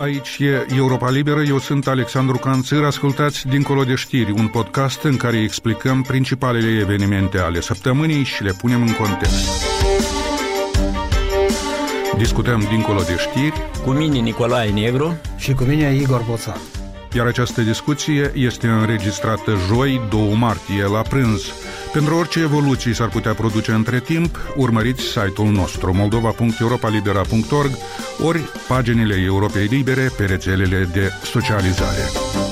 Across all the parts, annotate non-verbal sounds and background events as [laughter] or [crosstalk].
Aici e Europa Liberă, eu sunt Alexandru Canțăr, ascultați Dincolo de știri, un podcast în care explicăm principalele evenimente ale săptămânii și le punem în context. Discutăm Dincolo de știri cu mine Nicolae Negru și cu mine Igor Boțan. Iar această discuție este înregistrată joi 2 martie la prânz. Pentru orice evoluții s-ar putea produce între timp, urmăriți site-ul nostru moldova.europalibera.org ori paginile Europei Libere pe rețelele de socializare.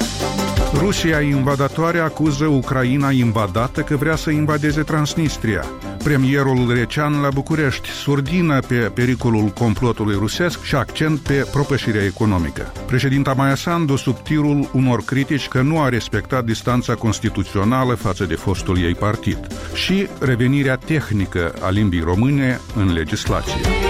Rusia invadatoare acuză Ucraina invadată că vrea să invadeze Transnistria. Premierul Recean la București surdină pe pericolul complotului rusesc și accent pe propășirea economică. Președinta Maia Sandu sub tirul unor critici că nu a respectat distanța constituțională față de fostul ei partid și revenirea tehnică a limbii române în legislație.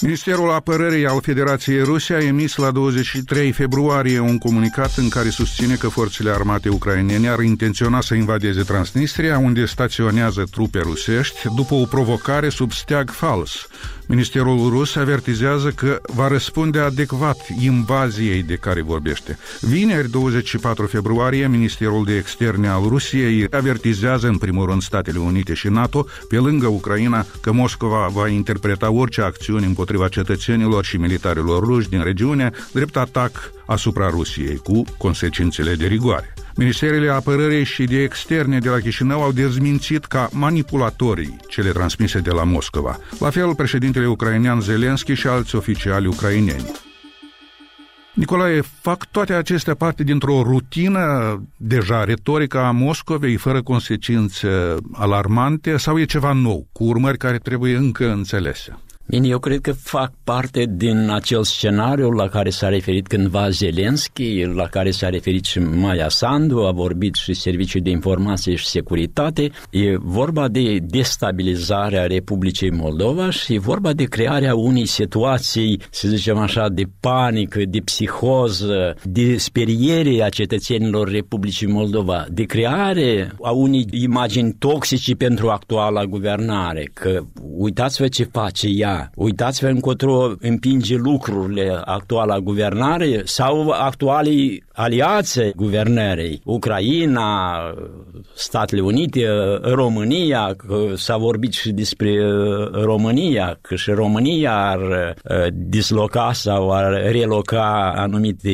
Ministerul Apărării al Federației Rusia a emis la 23 februarie un comunicat în care susține că forțele armate ucrainene ar intenționa să invadeze Transnistria, unde staționează trupe rusești, după o provocare sub steag fals, Ministerul rus avertizează că va răspunde adecvat invaziei de care vorbește. Vineri, 24 februarie, Ministerul de Externe al Rusiei avertizează în primul rând Statele Unite și NATO, pe lângă Ucraina, că Moscova va interpreta orice acțiune împotriva cetățenilor și militarilor ruși din regiune drept atac asupra Rusiei, cu consecințele de rigoare. Ministerele Apărării și de Externe de la Chișinău au dezmințit ca manipulatorii cele transmise de la Moscova. La fel, președintele ucrainean Zelenski și alți oficiali ucraineni. Nicolae, fac toate acestea parte dintr-o rutină deja retorică a Moscovei, fără consecințe alarmante, sau e ceva nou, cu urmări care trebuie încă înțelese? Bine, eu cred că fac parte din acel scenariu la care s-a referit cândva Zelenski, la care s-a referit și Maia Sandu, a vorbit și Serviciul de Informație și Securitate. E vorba de destabilizarea Republicii Moldova și e vorba de crearea unei situații, să zicem așa, de panică, de psihoză, de speriere a cetățenilor Republicii Moldova, de creare a unei imagini toxice pentru actuala guvernare, că uitați-vă ce face ea, uitați-vă încotro împinge lucrurile actuala guvernare sau actualii aliațe guvernării, Ucraina, Statele Unite, România, că s-a vorbit și despre uh, România, că și România ar uh, disloca sau ar reloca anumite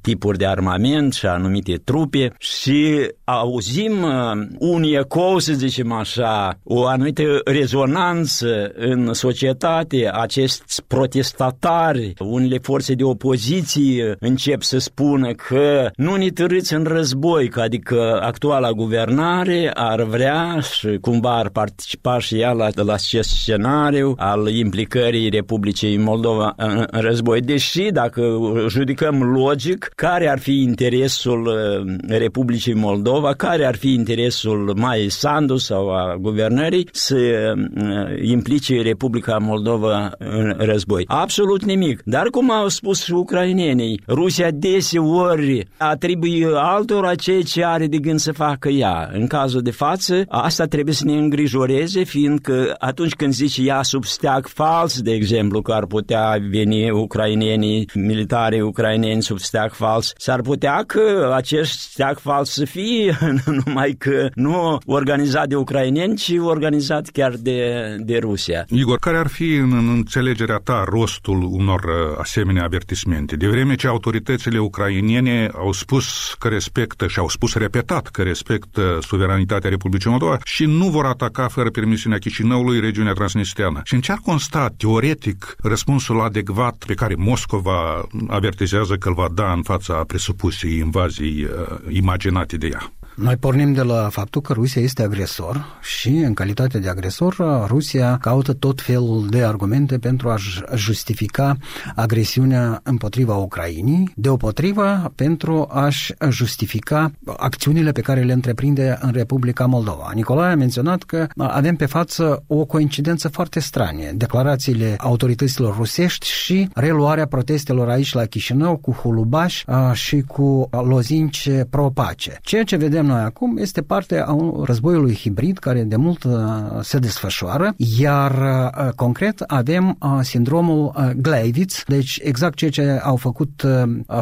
tipuri de armament și anumite trupe. Și auzim uh, un ecou, să zicem așa, o anumită rezonanță în societate societate, acești protestatari, unele forțe de opoziție încep să spună că nu ne târâți în război, că adică actuala guvernare ar vrea și cumva ar participa și ea la, la acest scenariu al implicării Republicii Moldova în, în război. Deși, dacă judicăm logic, care ar fi interesul uh, Republicii Moldova, care ar fi interesul Mai Sandu sau a guvernării să uh, implice Republica Moldova Moldova în război. Absolut nimic. Dar cum au spus și ucrainenii, Rusia deseori atribuie altora ceea ce are de gând să facă ea. În cazul de față, asta trebuie să ne îngrijoreze, fiindcă atunci când zice ea sub steag fals, de exemplu, că ar putea veni ucrainenii, militari ucraineni sub steag fals, s-ar putea că acest steag fals să fie numai că nu organizat de ucraineni, ci organizat chiar de, de Rusia. Igor, care ar fi în, în înțelegerea ta rostul unor uh, asemenea avertismente? De vreme ce autoritățile ucrainiene au spus că respectă și au spus repetat că respectă suveranitatea Republicii Moldova și nu vor ataca fără permisiunea Chișinăului regiunea transnistriană. Și în ce ar consta teoretic răspunsul adecvat pe care Moscova avertizează că îl va da în fața presupusei invazii uh, imaginate de ea? Noi pornim de la faptul că Rusia este agresor și, în calitate de agresor, Rusia caută tot felul de argumente pentru a justifica agresiunea împotriva Ucrainii, deopotriva pentru a-și justifica acțiunile pe care le întreprinde în Republica Moldova. Nicolae a menționat că avem pe față o coincidență foarte stranie. Declarațiile autorităților rusești și reluarea protestelor aici la Chișinău cu hulubaș și cu lozince pro-pace. Ceea ce vedem vedem noi acum este parte a un războiului hibrid care de mult uh, se desfășoară, iar uh, concret avem uh, sindromul Gleiwitz, deci exact ceea ce au făcut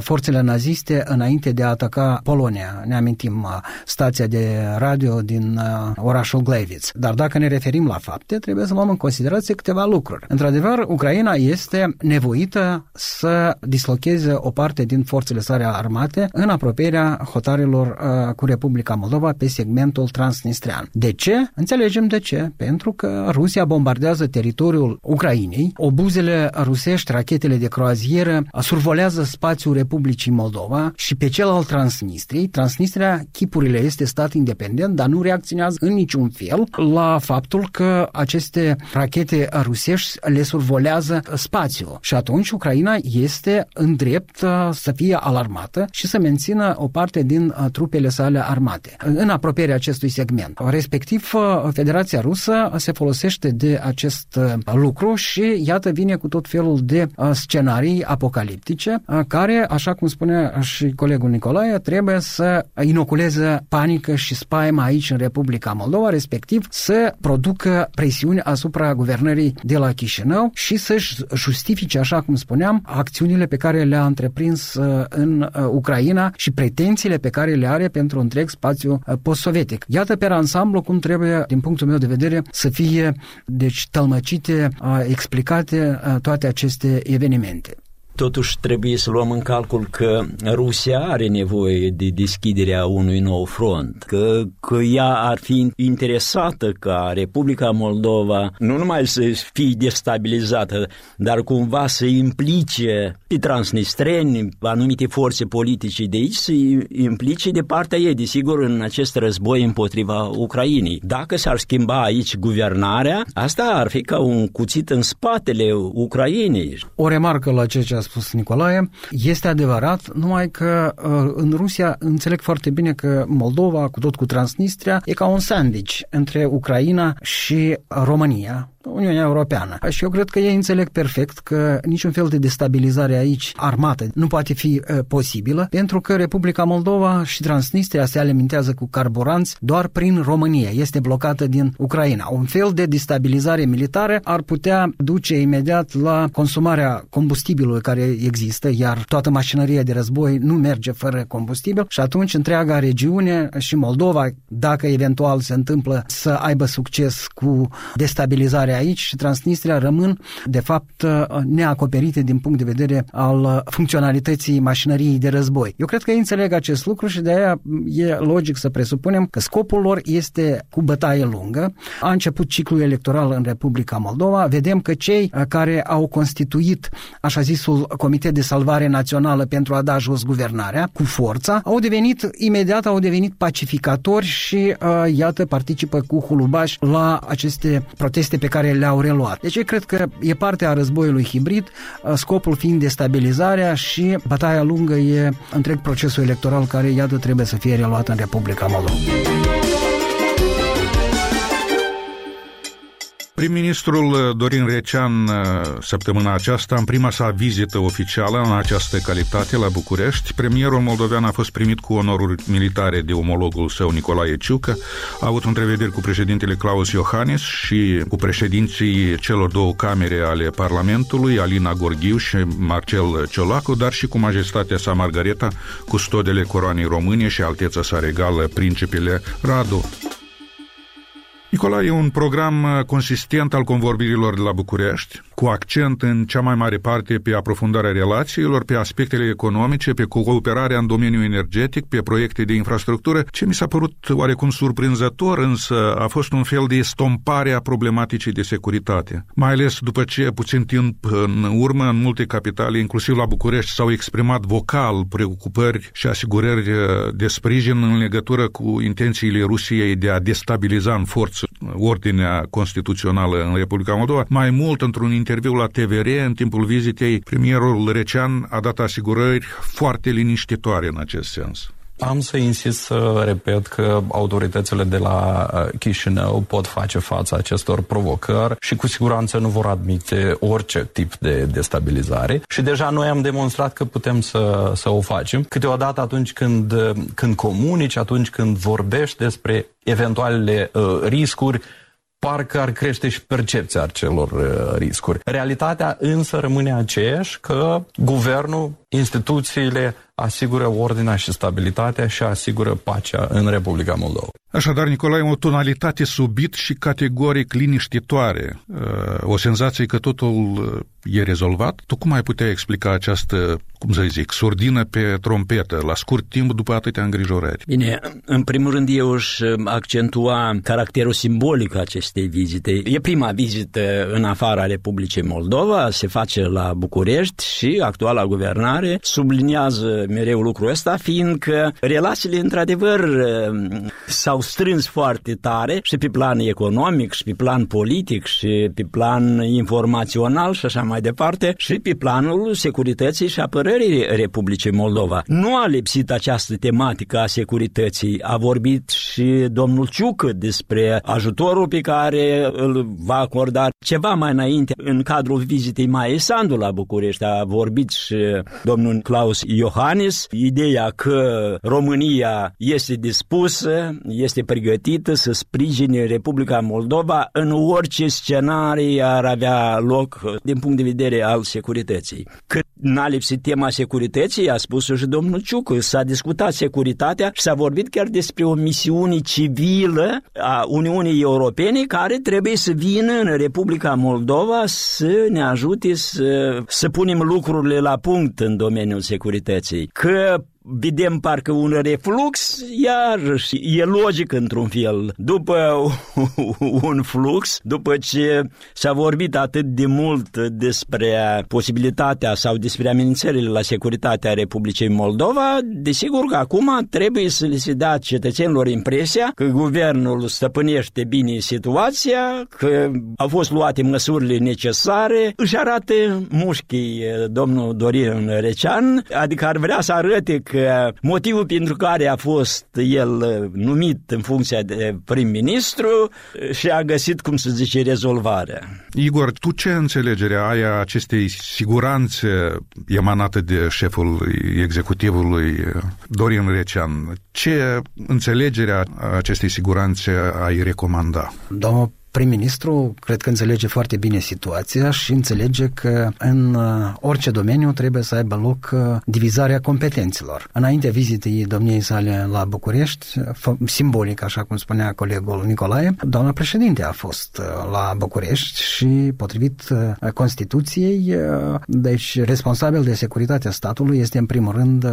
forțele naziste înainte de a ataca Polonia. Ne amintim stația de radio din orașul Gleiwitz. Dar dacă ne referim la fapte, trebuie să luăm în considerație câteva lucruri. Într-adevăr, Ucraina este nevoită să dislocheze o parte din forțele sale armate în apropierea hotarelor uh, cu Republica Moldova pe segmentul transnistrian. De ce? Înțelegem de ce. Pentru că Rusia bombardează teritoriul Ucrainei, obuzele rusești, rachetele de croazieră survolează spațiul Republicii Moldova și pe cel al Transnistriei. Transnistria, chipurile, este stat independent, dar nu reacționează în niciun fel la faptul că aceste rachete rusești le survolează spațiul. Și atunci Ucraina este în drept uh, să fie alarmată și să mențină o parte din uh, trupele sale armate în apropierea acestui segment. Respectiv, uh, Federația Rusă se folosește de acest lucru și iată vine cu tot felul de scenarii apocaliptice care, așa cum spune și colegul Nicolae, trebuie să inoculeze panică și spaimă aici în Republica Moldova, respectiv să producă presiuni asupra guvernării de la Chișinău și să-și justifice, așa cum spuneam, acțiunile pe care le-a întreprins uh, în uh, Ucraina și pretențiile pe care le are pentru întreg spațiu uh, post-sovietic. Iată pe ansamblu cum trebuie, din punctul meu de vedere, să fie deci tălmăcite, explicate toate aceste evenimente. Totuși trebuie să luăm în calcul că Rusia are nevoie de deschiderea unui nou front, că, că ea ar fi interesată ca Republica Moldova nu numai să fie destabilizată, dar cumva să implice pe transnistreni, anumite forțe politice de aici, să implice de partea ei, desigur, în acest război împotriva Ucrainei. Dacă s-ar schimba aici guvernarea, asta ar fi ca un cuțit în spatele Ucrainei. O remarcă la ceea ce a spus Nicolae, este adevărat, numai că uh, în Rusia înțeleg foarte bine că Moldova, cu tot cu Transnistria, e ca un sandwich între Ucraina și România. Uniunea Europeană. Și eu cred că ei înțeleg perfect că niciun fel de destabilizare aici armată nu poate fi uh, posibilă, pentru că Republica Moldova și Transnistria se alimentează cu carburanți doar prin România. Este blocată din Ucraina. Un fel de destabilizare militară ar putea duce imediat la consumarea combustibilului care există, iar toată mașinăria de război nu merge fără combustibil și atunci întreaga regiune și Moldova, dacă eventual se întâmplă să aibă succes cu destabilizarea care aici și Transnistria rămân, de fapt, neacoperite din punct de vedere al funcționalității mașinăriei de război. Eu cred că ei înțeleg acest lucru și de aia e logic să presupunem că scopul lor este cu bătaie lungă. A început ciclul electoral în Republica Moldova. Vedem că cei care au constituit așa zisul Comitet de Salvare Națională pentru a da jos guvernarea cu forța, au devenit imediat au devenit pacificatori și uh, iată participă cu hulubaș la aceste proteste pe care care le-au reluat. Deci eu cred că e parte a războiului hibrid, uh, scopul fiind destabilizarea și bătaia lungă e întreg procesul electoral care, iată, trebuie să fie reluat în Republica Moldova. Prim-ministrul uh, Dorin Recean uh, săptămâna aceasta, în prima sa vizită oficială în această calitate la București, premierul moldovean a fost primit cu onoruri militare de omologul său Nicolae Ciucă, a avut întrevederi cu președintele Claus Iohannis și cu președinții celor două camere ale Parlamentului, Alina Gorghiu și Marcel Ciolacu, dar și cu majestatea sa Margareta, custodele coroanei române și alteța sa regală, principele Radu. Nicolae, e un program uh, consistent al convorbirilor de la București, cu accent în cea mai mare parte pe aprofundarea relațiilor, pe aspectele economice, pe cooperarea în domeniul energetic, pe proiecte de infrastructură. Ce mi s-a părut oarecum surprinzător, însă, a fost un fel de stompare a problematicii de securitate. Mai ales după ce, puțin timp în urmă, în multe capitale, inclusiv la București, s-au exprimat vocal preocupări și asigurări uh, de sprijin în legătură cu intențiile Rusiei de a destabiliza în forță ordinea constituțională în Republica Moldova. Mai mult, într-un interviu la TVR, în timpul vizitei, premierul Recean a dat asigurări foarte liniștitoare în acest sens. Am să insist să repet că autoritățile de la uh, Chișinău pot face față acestor provocări și cu siguranță nu vor admite orice tip de destabilizare și deja noi am demonstrat că putem să, să o facem. Câteodată atunci când, când comunici, atunci când vorbești despre eventualele uh, riscuri, parcă ar crește și percepția acelor uh, riscuri. Realitatea însă rămâne aceeași că guvernul, instituțiile asigură ordinea și stabilitatea și asigură pacea în Republica Moldova. Așadar, Nicolae, o tonalitate subit și categoric liniștitoare, uh, o senzație că totul uh, e rezolvat. Tu cum ai putea explica această, cum să zic, surdină pe trompetă, la scurt timp după atâtea îngrijorări? Bine, în primul rând eu își accentua caracterul simbolic acestei vizite. E prima vizită în afara Republicii Moldova, se face la București și actuala guvernare subliniază mereu lucrul ăsta, fiindcă relațiile într-adevăr s-au strâns foarte tare și pe plan economic, și pe plan politic, și pe plan informațional și așa mai departe, și pe planul securității și apărării Republicii Moldova. Nu a lipsit această tematică a securității. A vorbit și domnul Ciucă despre ajutorul pe care îl va acorda ceva mai înainte în cadrul vizitei Mai Sandu la București. A vorbit și domnul Claus Iohannis, ideea că România este dispusă, este pregătită să sprijine Republica Moldova în orice scenarii ar avea loc din punct de vedere al securității. Cât n-a lipsit tema securității, a spus și domnul Ciucă, s-a discutat securitatea și s-a vorbit chiar despre o misiune civilă a Uniunii Europene care trebuie să vină în Republica Moldova să ne ajute să, să punem lucrurile la punct în domeniul securității. Că vedem parcă un reflux, iarăși e logic într-un fel. După [laughs] un flux, după ce s-a vorbit atât de mult despre posibilitatea sau despre amenințările la securitatea Republicii Moldova, desigur că acum trebuie să le se dea cetățenilor impresia că guvernul stăpânește bine situația, că au fost luate măsurile necesare, își arată mușchii domnul Dorin Recean, adică ar vrea să arate că motivul pentru care a fost el uh, numit în funcția de prim-ministru uh, și a găsit, cum să zice, rezolvarea. Igor, tu ce înțelegere ai a acestei siguranțe emanate de șeful executivului uh, Dorin Recean? Ce înțelegere a acestei siguranțe ai recomanda? Domnul prim-ministru cred că înțelege foarte bine situația și înțelege că în uh, orice domeniu trebuie să aibă loc uh, divizarea competențelor. Înainte vizitei domniei sale la București, simbolic, așa cum spunea colegul Nicolae, doamna președinte a fost uh, la București și, potrivit Constituției, deci responsabil de securitatea statului este în primul rând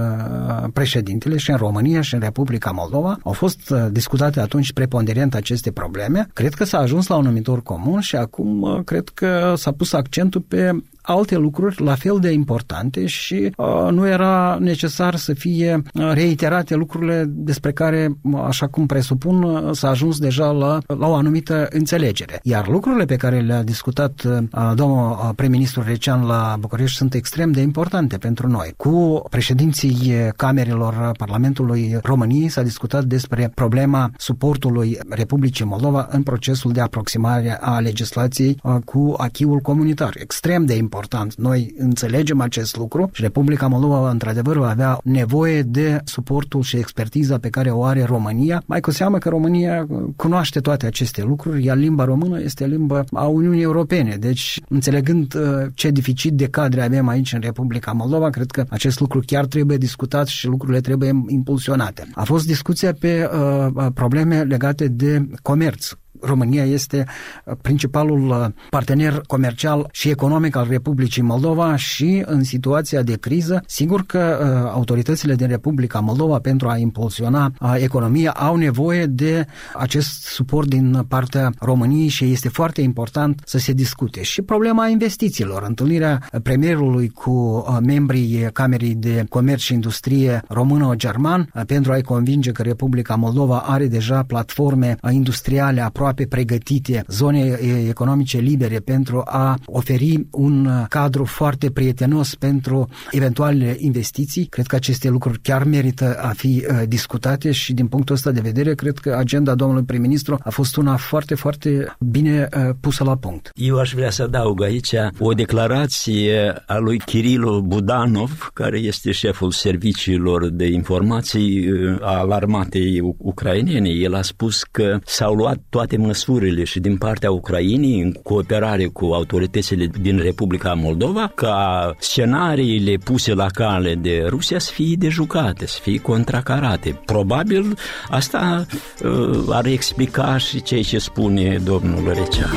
președintele și în România și în Republica Moldova au fost discutate atunci preponderent aceste probleme. Cred că s-a ajuns la un numitor comun și acum uh, cred că s-a pus accentul pe alte lucruri la fel de importante și uh, nu era necesar să fie uh, reiterate lucrurile despre care, uh, așa cum presupun, uh, s-a ajuns deja la, la o anumită înțelegere. Iar lucrurile pe care le-a discutat uh, domnul uh, prim-ministru Recean la București sunt extrem de importante pentru noi. Cu președinții camerelor Parlamentului României s-a discutat despre problema suportului Republicii Moldova în procesul de aproximare a legislației uh, cu achiul comunitar. Extrem de important important. Noi înțelegem acest lucru și Republica Moldova, într-adevăr, va avea nevoie de suportul și expertiza pe care o are România, mai cu seamă că România cunoaște toate aceste lucruri, iar limba română este limba a Uniunii Europene. Deci, înțelegând uh, ce deficit de cadre avem aici în Republica Moldova, cred că acest lucru chiar trebuie discutat și lucrurile trebuie impulsionate. A fost discuția pe uh, probleme legate de comerț România este uh, principalul uh, partener comercial și economic al Republicii Moldova și în situația de criză, sigur că uh, autoritățile din Republica Moldova pentru a impulsiona economia au nevoie de acest suport din partea României și este foarte important să se discute. Și problema investițiilor, întâlnirea premierului cu membrii Camerei de Comerț și Industrie română-german pentru a-i convinge că Republica Moldova are deja platforme industriale aproape aproape pregătite, zone economice libere pentru a oferi un cadru foarte prietenos pentru eventuale investiții. Cred că aceste lucruri chiar merită a fi uh, discutate și din punctul ăsta de vedere cred că agenda domnului prim-ministru a fost una foarte, foarte bine uh, pusă la punct. Eu aș vrea să adaug aici o declarație a lui Kirilo Budanov, care este șeful serviciilor de informații uh, al armatei ucrainene. El a spus că s-au luat toate măsurile și din partea Ucrainei, în cooperare cu autoritățile din Republica Moldova, ca scenariile puse la cale de Rusia să fie dejucate, să fie contracarate. Probabil asta uh, ar explica și ceea ce spune domnul Recea.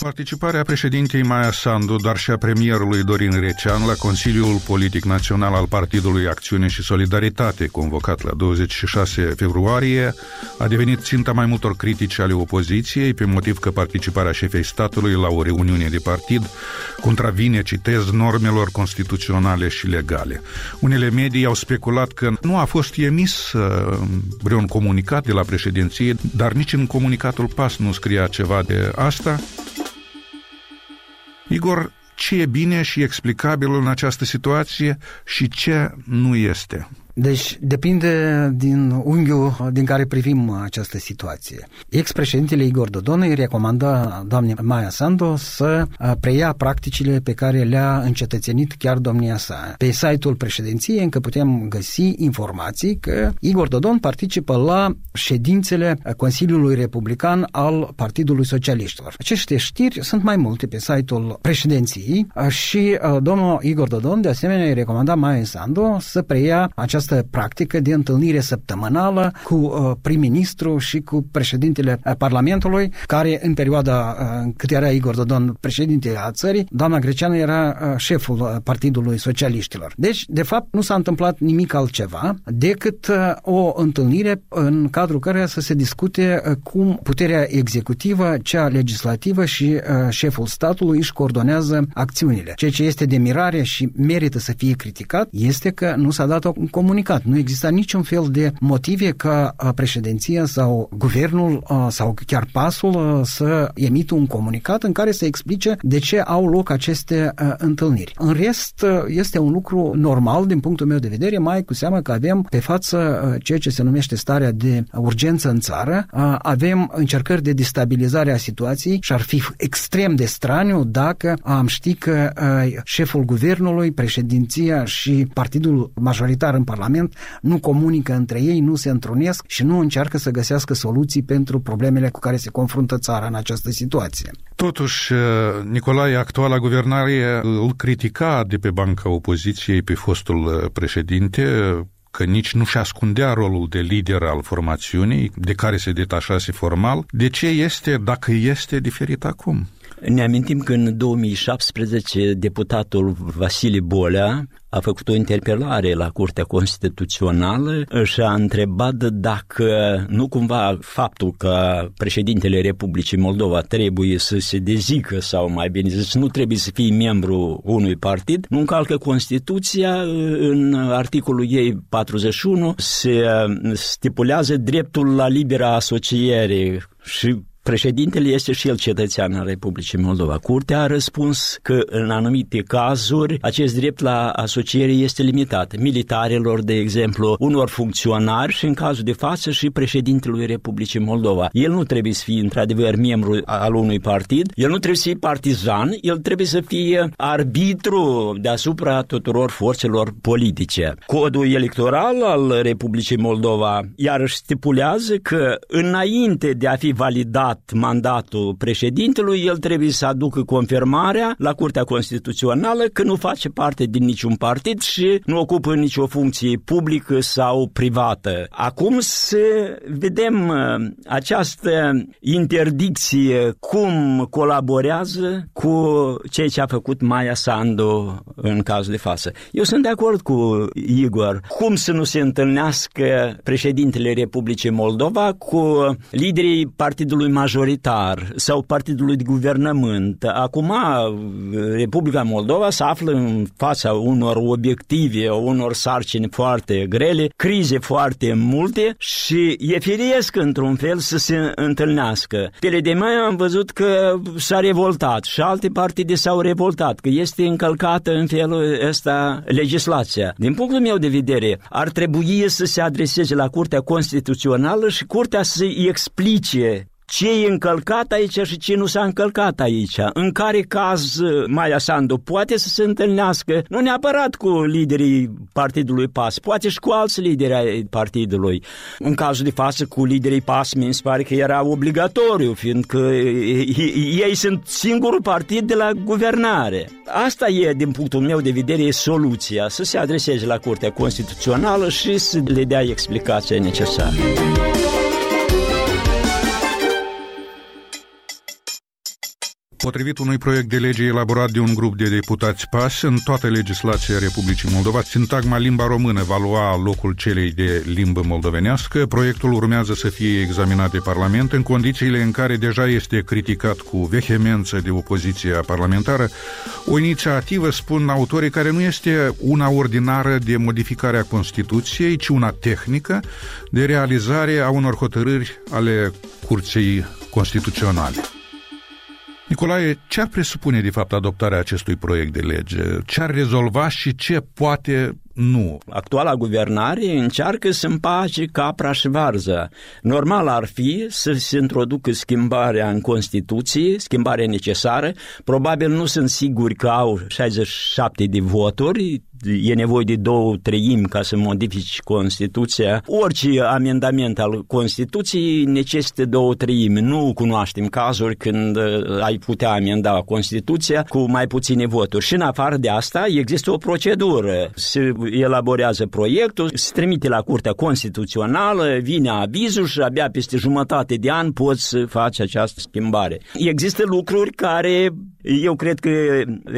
Participarea președintei Maia Sandu, dar și a premierului Dorin Recean la Consiliul Politic Național al Partidului Acțiune și Solidaritate, convocat la 26 februarie, a devenit ținta mai multor critici ale opoziției, pe motiv că participarea șefei statului la o reuniune de partid contravine, citez, normelor constituționale și legale. Unele medii au speculat că nu a fost emis uh, vreun comunicat de la președinție, dar nici în comunicatul PAS nu scria ceva de asta, Igor, ce e bine și explicabil în această situație și ce nu este? Deci depinde din unghiul din care privim această situație. Ex-președintele Igor Dodon îi recomanda doamnei Maia Sandu să preia practicile pe care le-a încetățenit chiar domnia sa. Pe site-ul președinției încă putem găsi informații că Igor Dodon participă la ședințele Consiliului Republican al Partidului Socialiștilor. Aceste știri sunt mai multe pe site-ul președinției și domnul Igor Dodon de asemenea îi recomanda Maia Sandu să preia această această practică de întâlnire săptămânală cu uh, prim-ministru și cu președintele uh, Parlamentului, care în perioada uh, cât era Igor Dodon președinte a țării, doamna Greceană era șeful Partidului Socialiștilor. Deci, de fapt, nu s-a întâmplat nimic altceva decât o întâlnire în cadrul căreia să se discute cum puterea executivă, cea legislativă și șeful statului își coordonează acțiunile. Ceea ce este de mirare și merită să fie criticat este că nu s-a dat o comunicare comunicat. Nu exista niciun fel de motive ca președinția sau guvernul sau chiar pasul să emită un comunicat în care să explice de ce au loc aceste întâlniri. În rest, este un lucru normal din punctul meu de vedere, mai cu seamă că avem pe față ceea ce se numește starea de urgență în țară, avem încercări de destabilizare a situației și ar fi extrem de straniu dacă am ști că șeful guvernului, președinția și partidul majoritar în Parlament Parlament nu comunică între ei, nu se întrunesc și nu încearcă să găsească soluții pentru problemele cu care se confruntă țara în această situație. Totuși, uh, Nicolae, actuala guvernare îl critica de pe banca opoziției pe fostul uh, președinte, că nici nu și ascundea rolul de lider al formațiunii, de care se detașase formal. De ce este, dacă este, diferit acum? Ne amintim că în 2017 deputatul Vasile Bolea a făcut o interpelare la Curtea Constituțională. Și a întrebat dacă nu cumva faptul că președintele Republicii Moldova trebuie să se dezică sau mai bine zis nu trebuie să fie membru unui partid, nu încalcă Constituția în articolul ei 41 se stipulează dreptul la libera asociere și Președintele este și el cetățean al Republicii Moldova. Curtea a răspuns că în anumite cazuri acest drept la asociere este limitat. Militarilor, de exemplu, unor funcționari și în cazul de față și președintelui Republicii Moldova. El nu trebuie să fie într-adevăr membru al unui partid, el nu trebuie să fie partizan, el trebuie să fie arbitru deasupra tuturor forțelor politice. Codul electoral al Republicii Moldova iarăși stipulează că înainte de a fi validat terminat mandatul președintelui, el trebuie să aducă confirmarea la Curtea Constituțională că nu face parte din niciun partid și nu ocupă nicio funcție publică sau privată. Acum să vedem uh, această interdicție cum colaborează cu ceea ce a făcut Maia Sandu în cazul de față. Eu sunt de acord cu Igor. Cum să nu se întâlnească președintele Republicii Moldova cu liderii partidului majoritar majoritar sau partidului de guvernământ. Acum Republica Moldova se află în fața unor obiective, unor sarcini foarte grele, crize foarte multe și e firesc într-un fel să se întâlnească. Pele de mai am văzut că s-a revoltat și alte partide s-au revoltat, că este încălcată în felul ăsta legislația. Din punctul meu de vedere, ar trebui să se adreseze la Curtea Constituțională și Curtea să-i explice ce e încălcat aici și ce nu s-a încălcat aici. În care caz Maia Sandu poate să se întâlnească, nu neapărat cu liderii Partidului PAS, poate și cu alți lideri ai partidului. În cazul de față cu liderii PAS mi se pare că era obligatoriu, fiindcă ei sunt singurul partid de la guvernare. Asta e, din punctul meu de vedere, e soluția, să se adreseze la Curtea Constituțională și să le dea explicația necesară. Potrivit unui proiect de lege elaborat de un grup de deputați PAS, în toată legislația Republicii Moldova, sintagma limba română va lua locul celei de limbă moldovenească. Proiectul urmează să fie examinat de Parlament în condițiile în care deja este criticat cu vehemență de opoziția parlamentară. O inițiativă, spun autorii, care nu este una ordinară de modificare a Constituției, ci una tehnică de realizare a unor hotărâri ale Curții Constituționale. Nicolae, ce ar presupune de fapt adoptarea acestui proiect de lege? Ce ar rezolva și ce poate nu. Actuala guvernare încearcă să împace capra și varză. Normal ar fi să se introducă schimbarea în Constituție, schimbarea necesară. Probabil nu sunt siguri că au 67 de voturi, e nevoie de două treimi ca să modifici Constituția. Orice amendament al Constituției necesită două treimi. Nu cunoaștem cazuri când uh, ai putea amenda Constituția cu mai puține voturi. Și în afară de asta există o procedură. Se elaborează proiectul, se trimite la Curtea Constituțională, vine avizul și abia peste jumătate de an poți să faci această schimbare. Există lucruri care eu cred că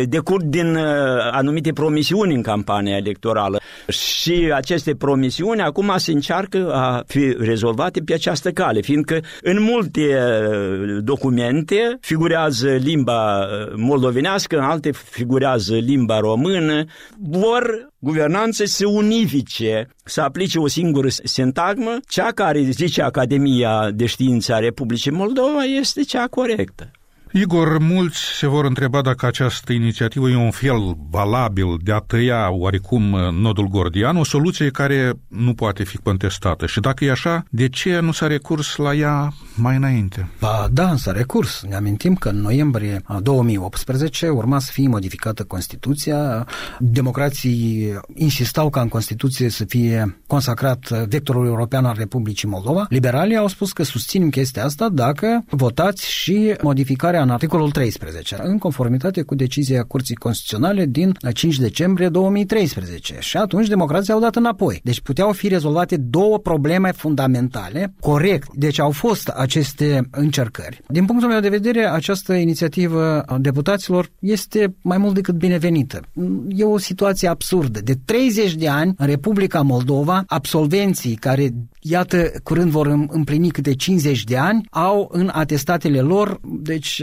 decurg din uh, anumite promisiuni în campania electorală. Și aceste promisiuni acum se încearcă a fi rezolvate pe această cale, fiindcă în multe uh, documente figurează limba uh, moldovenească, în alte figurează limba română, vor guvernanțe să unifice, să aplice o singură sintagmă, cea care, zice Academia de Științe a Republicii Moldova, este cea corectă. Igor, mulți se vor întreba dacă această inițiativă e un fel valabil de a tăia oarecum nodul gordian, o soluție care nu poate fi contestată. Și dacă e așa, de ce nu s-a recurs la ea mai înainte? Ba, da, s-a recurs. Ne amintim că în noiembrie 2018 urma să fie modificată Constituția. Democrații insistau ca în Constituție să fie consacrat vectorul european al Republicii Moldova. Liberalii au spus că susținem chestia asta dacă votați și modificarea în articolul 13, în conformitate cu decizia Curții Constituționale din 5 decembrie 2013. Și atunci democrații au dat înapoi. Deci puteau fi rezolvate două probleme fundamentale, corect. Deci au fost aceste încercări. Din punctul meu de vedere, această inițiativă a deputaților este mai mult decât binevenită. E o situație absurdă. De 30 de ani, în Republica Moldova, absolvenții care, iată, curând vor împlini câte 50 de ani, au în atestatele lor, deci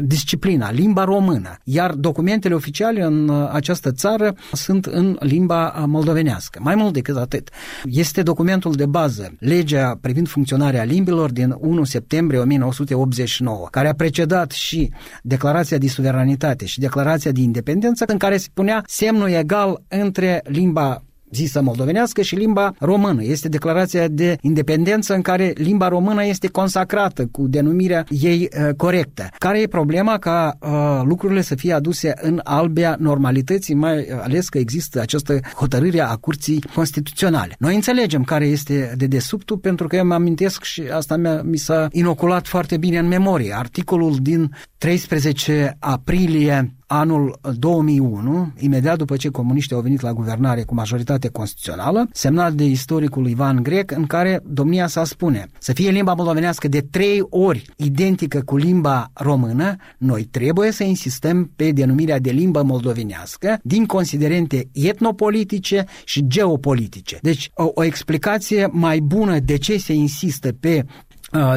disciplina, limba română, iar documentele oficiale în uh, această țară sunt în limba moldovenească. Mai mult decât atât, este documentul de bază, legea privind funcționarea limbilor din 1 septembrie 1989, care a precedat și declarația de suveranitate și declarația de independență, în care se punea semnul egal între limba zisă moldovenească și limba română. Este declarația de independență în care limba română este consacrată cu denumirea ei uh, corectă. Care e problema ca uh, lucrurile să fie aduse în albea normalității, mai ales că există această hotărâre a Curții Constituționale. Noi înțelegem care este de desubtul pentru că eu mă amintesc și asta mi, mi s-a inoculat foarte bine în memorie. Articolul din 13 aprilie anul 2001, imediat după ce comuniștii au venit la guvernare cu majoritate constituțională, semnat de istoricul Ivan Grec, în care domnia sa spune să fie limba moldovenească de trei ori identică cu limba română, noi trebuie să insistăm pe denumirea de limbă moldovenească din considerente etnopolitice și geopolitice. Deci o, o explicație mai bună de ce se insistă pe uh,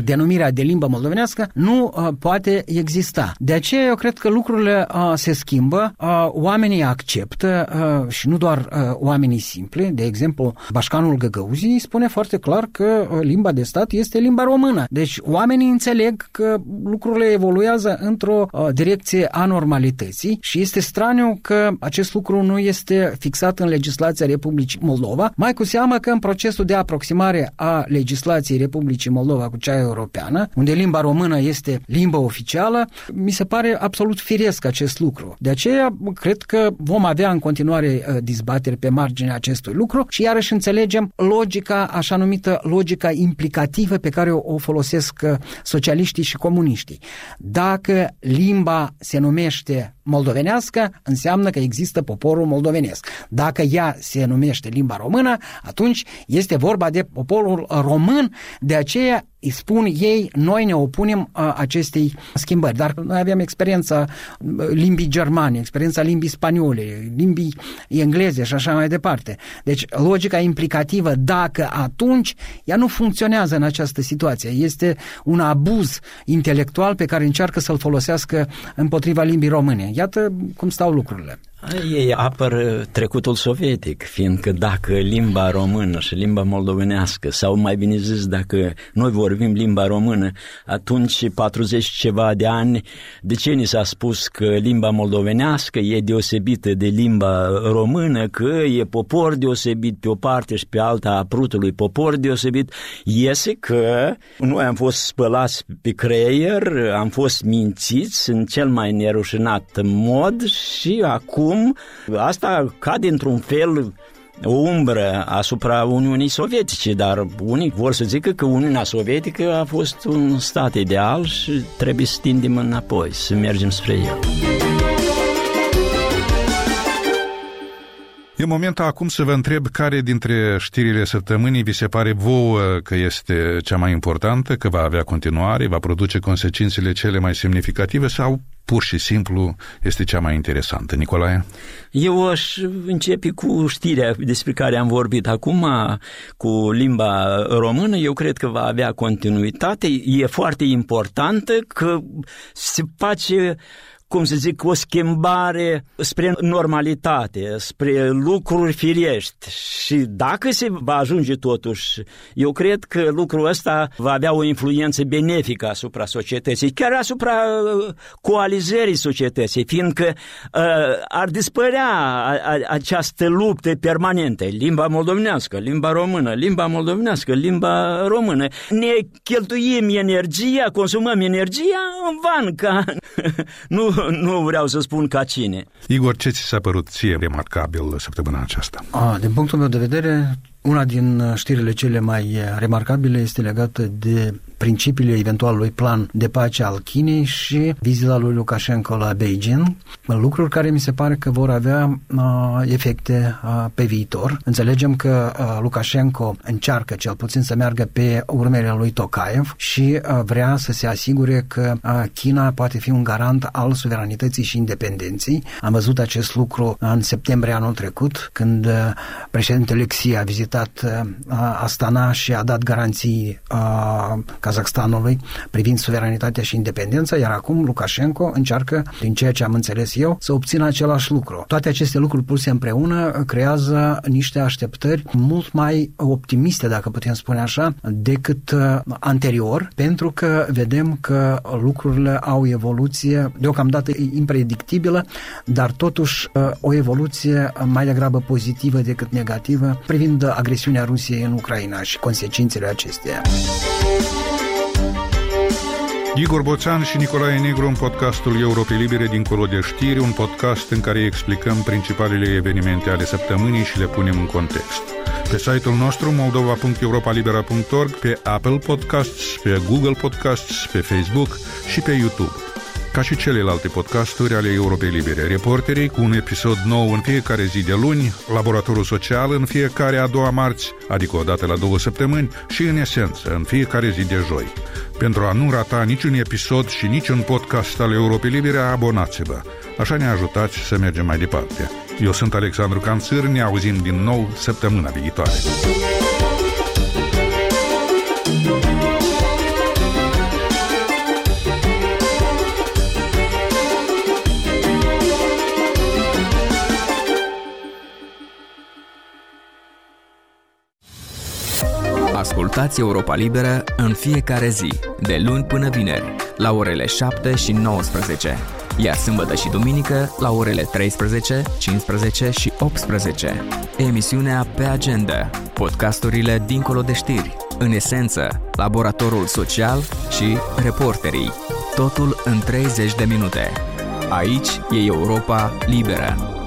denumirea de limbă moldovenească nu uh, poate exista. De aceea eu cred că lucrurile uh, se schimbă, uh, oamenii acceptă uh, și nu doar uh, oamenii simpli. De exemplu, Bașcanul Găgăuzii spune foarte clar că uh, limba de stat este limba română. Deci oamenii înțeleg că lucrurile evoluează într-o uh, direcție a normalității și este straniu că acest lucru nu este fixat în legislația Republicii Moldova, mai cu seamă că în procesul de aproximare a legislației Republicii Moldova cu cea europeană, unde limba română este limba oficială, mi se pare absolut firesc acest lucru. De aceea, cred că vom avea în continuare uh, dizbateri pe marginea acestui lucru și iarăși înțelegem logica, așa numită logica implicativă pe care o, o folosesc uh, socialiștii și comuniștii. Dacă limba se numește moldovenească, înseamnă că există poporul moldovenesc. Dacă ea se numește limba română, atunci este vorba de poporul român, de aceea îi spun ei, noi ne opunem a, acestei schimbări. Dar noi avem experiența limbii germane, experiența limbii spaniole, limbii engleze și așa mai departe. Deci logica implicativă, dacă atunci, ea nu funcționează în această situație. Este un abuz intelectual pe care încearcă să-l folosească împotriva limbii române. Iată cum stau lucrurile. Ei apără trecutul sovietic, fiindcă dacă limba română și limba moldovenească, sau mai bine zis, dacă noi vorbim limba română, atunci 40 ceva de ani, de ce ni s-a spus că limba moldovenească e deosebită de limba română, că e popor deosebit pe o parte și pe alta a prutului popor deosebit, iese că noi am fost spălați pe creier, am fost mințiți în cel mai nerușinat mod și acum acum asta cade într-un fel o umbră asupra Uniunii Sovietice, dar unii vor să zică că Uniunea Sovietică a fost un stat ideal și trebuie să tindem înapoi, să mergem spre el. E momentul acum să vă întreb care dintre știrile săptămânii vi se pare vouă că este cea mai importantă, că va avea continuare, va produce consecințele cele mai semnificative sau pur și simplu este cea mai interesantă. Nicolae? Eu aș începe cu știrea despre care am vorbit acum, cu limba română. Eu cred că va avea continuitate. E foarte importantă că se face cum să zic, o schimbare spre normalitate, spre lucruri firești. Și dacă se va ajunge totuși, eu cred că lucrul ăsta va avea o influență benefică asupra societății, chiar asupra uh, coalizării societății, fiindcă uh, ar dispărea a, a, această luptă permanentă, limba moldovenească, limba română, limba moldovenească, limba română. Ne cheltuim energia, consumăm energia în van, ca [laughs] nu [laughs] nu vreau să spun ca cine. Igor, ce ți s-a părut ție remarcabil săptămâna aceasta? A, din punctul meu de vedere, una din știrile cele mai remarcabile este legată de principiile eventualului plan de pace al Chinei și vizita lui Lukashenko la Beijing, lucruri care mi se pare că vor avea uh, efecte uh, pe viitor. Înțelegem că uh, Lukashenko încearcă cel puțin să meargă pe urmele lui Tokayev și uh, vrea să se asigure că uh, China poate fi un garant al suveranității și independenței. Am văzut acest lucru în septembrie anul trecut, când uh, președintele Xi a vizitat uh, Astana și a dat garanții uh, ca Kazahstanului privind suveranitatea și independența, iar acum Lukashenko încearcă, din ceea ce am înțeles eu, să obțină același lucru. Toate aceste lucruri puse împreună creează niște așteptări mult mai optimiste, dacă putem spune așa, decât uh, anterior, pentru că vedem că lucrurile au evoluție deocamdată impredictibilă, dar totuși uh, o evoluție mai degrabă pozitivă decât negativă privind agresiunea Rusiei în Ucraina și consecințele acesteia. Igor Boțan și Nicolae Negru în podcastul Europei Libere dincolo de știri, un podcast în care explicăm principalele evenimente ale săptămânii și le punem în context. Pe site-ul nostru moldova.europalibera.org, pe Apple Podcasts, pe Google Podcasts, pe Facebook și pe YouTube ca și celelalte podcasturi ale Europei Libere. Reporterii cu un episod nou în fiecare zi de luni, laboratorul social în fiecare a doua marți, adică o dată la două săptămâni, și în esență în fiecare zi de joi. Pentru a nu rata niciun episod și niciun podcast al Europei Libere, abonați-vă. Așa ne ajutați să mergem mai departe. Eu sunt Alexandru Canțâr, ne auzim din nou săptămâna viitoare. Ascultați Europa Liberă în fiecare zi, de luni până vineri, la orele 7 și 19, iar sâmbătă și duminică la orele 13, 15 și 18. Emisiunea Pe Agenda, podcasturile dincolo de știri, în esență, laboratorul social și reporterii. Totul în 30 de minute. Aici e Europa Liberă.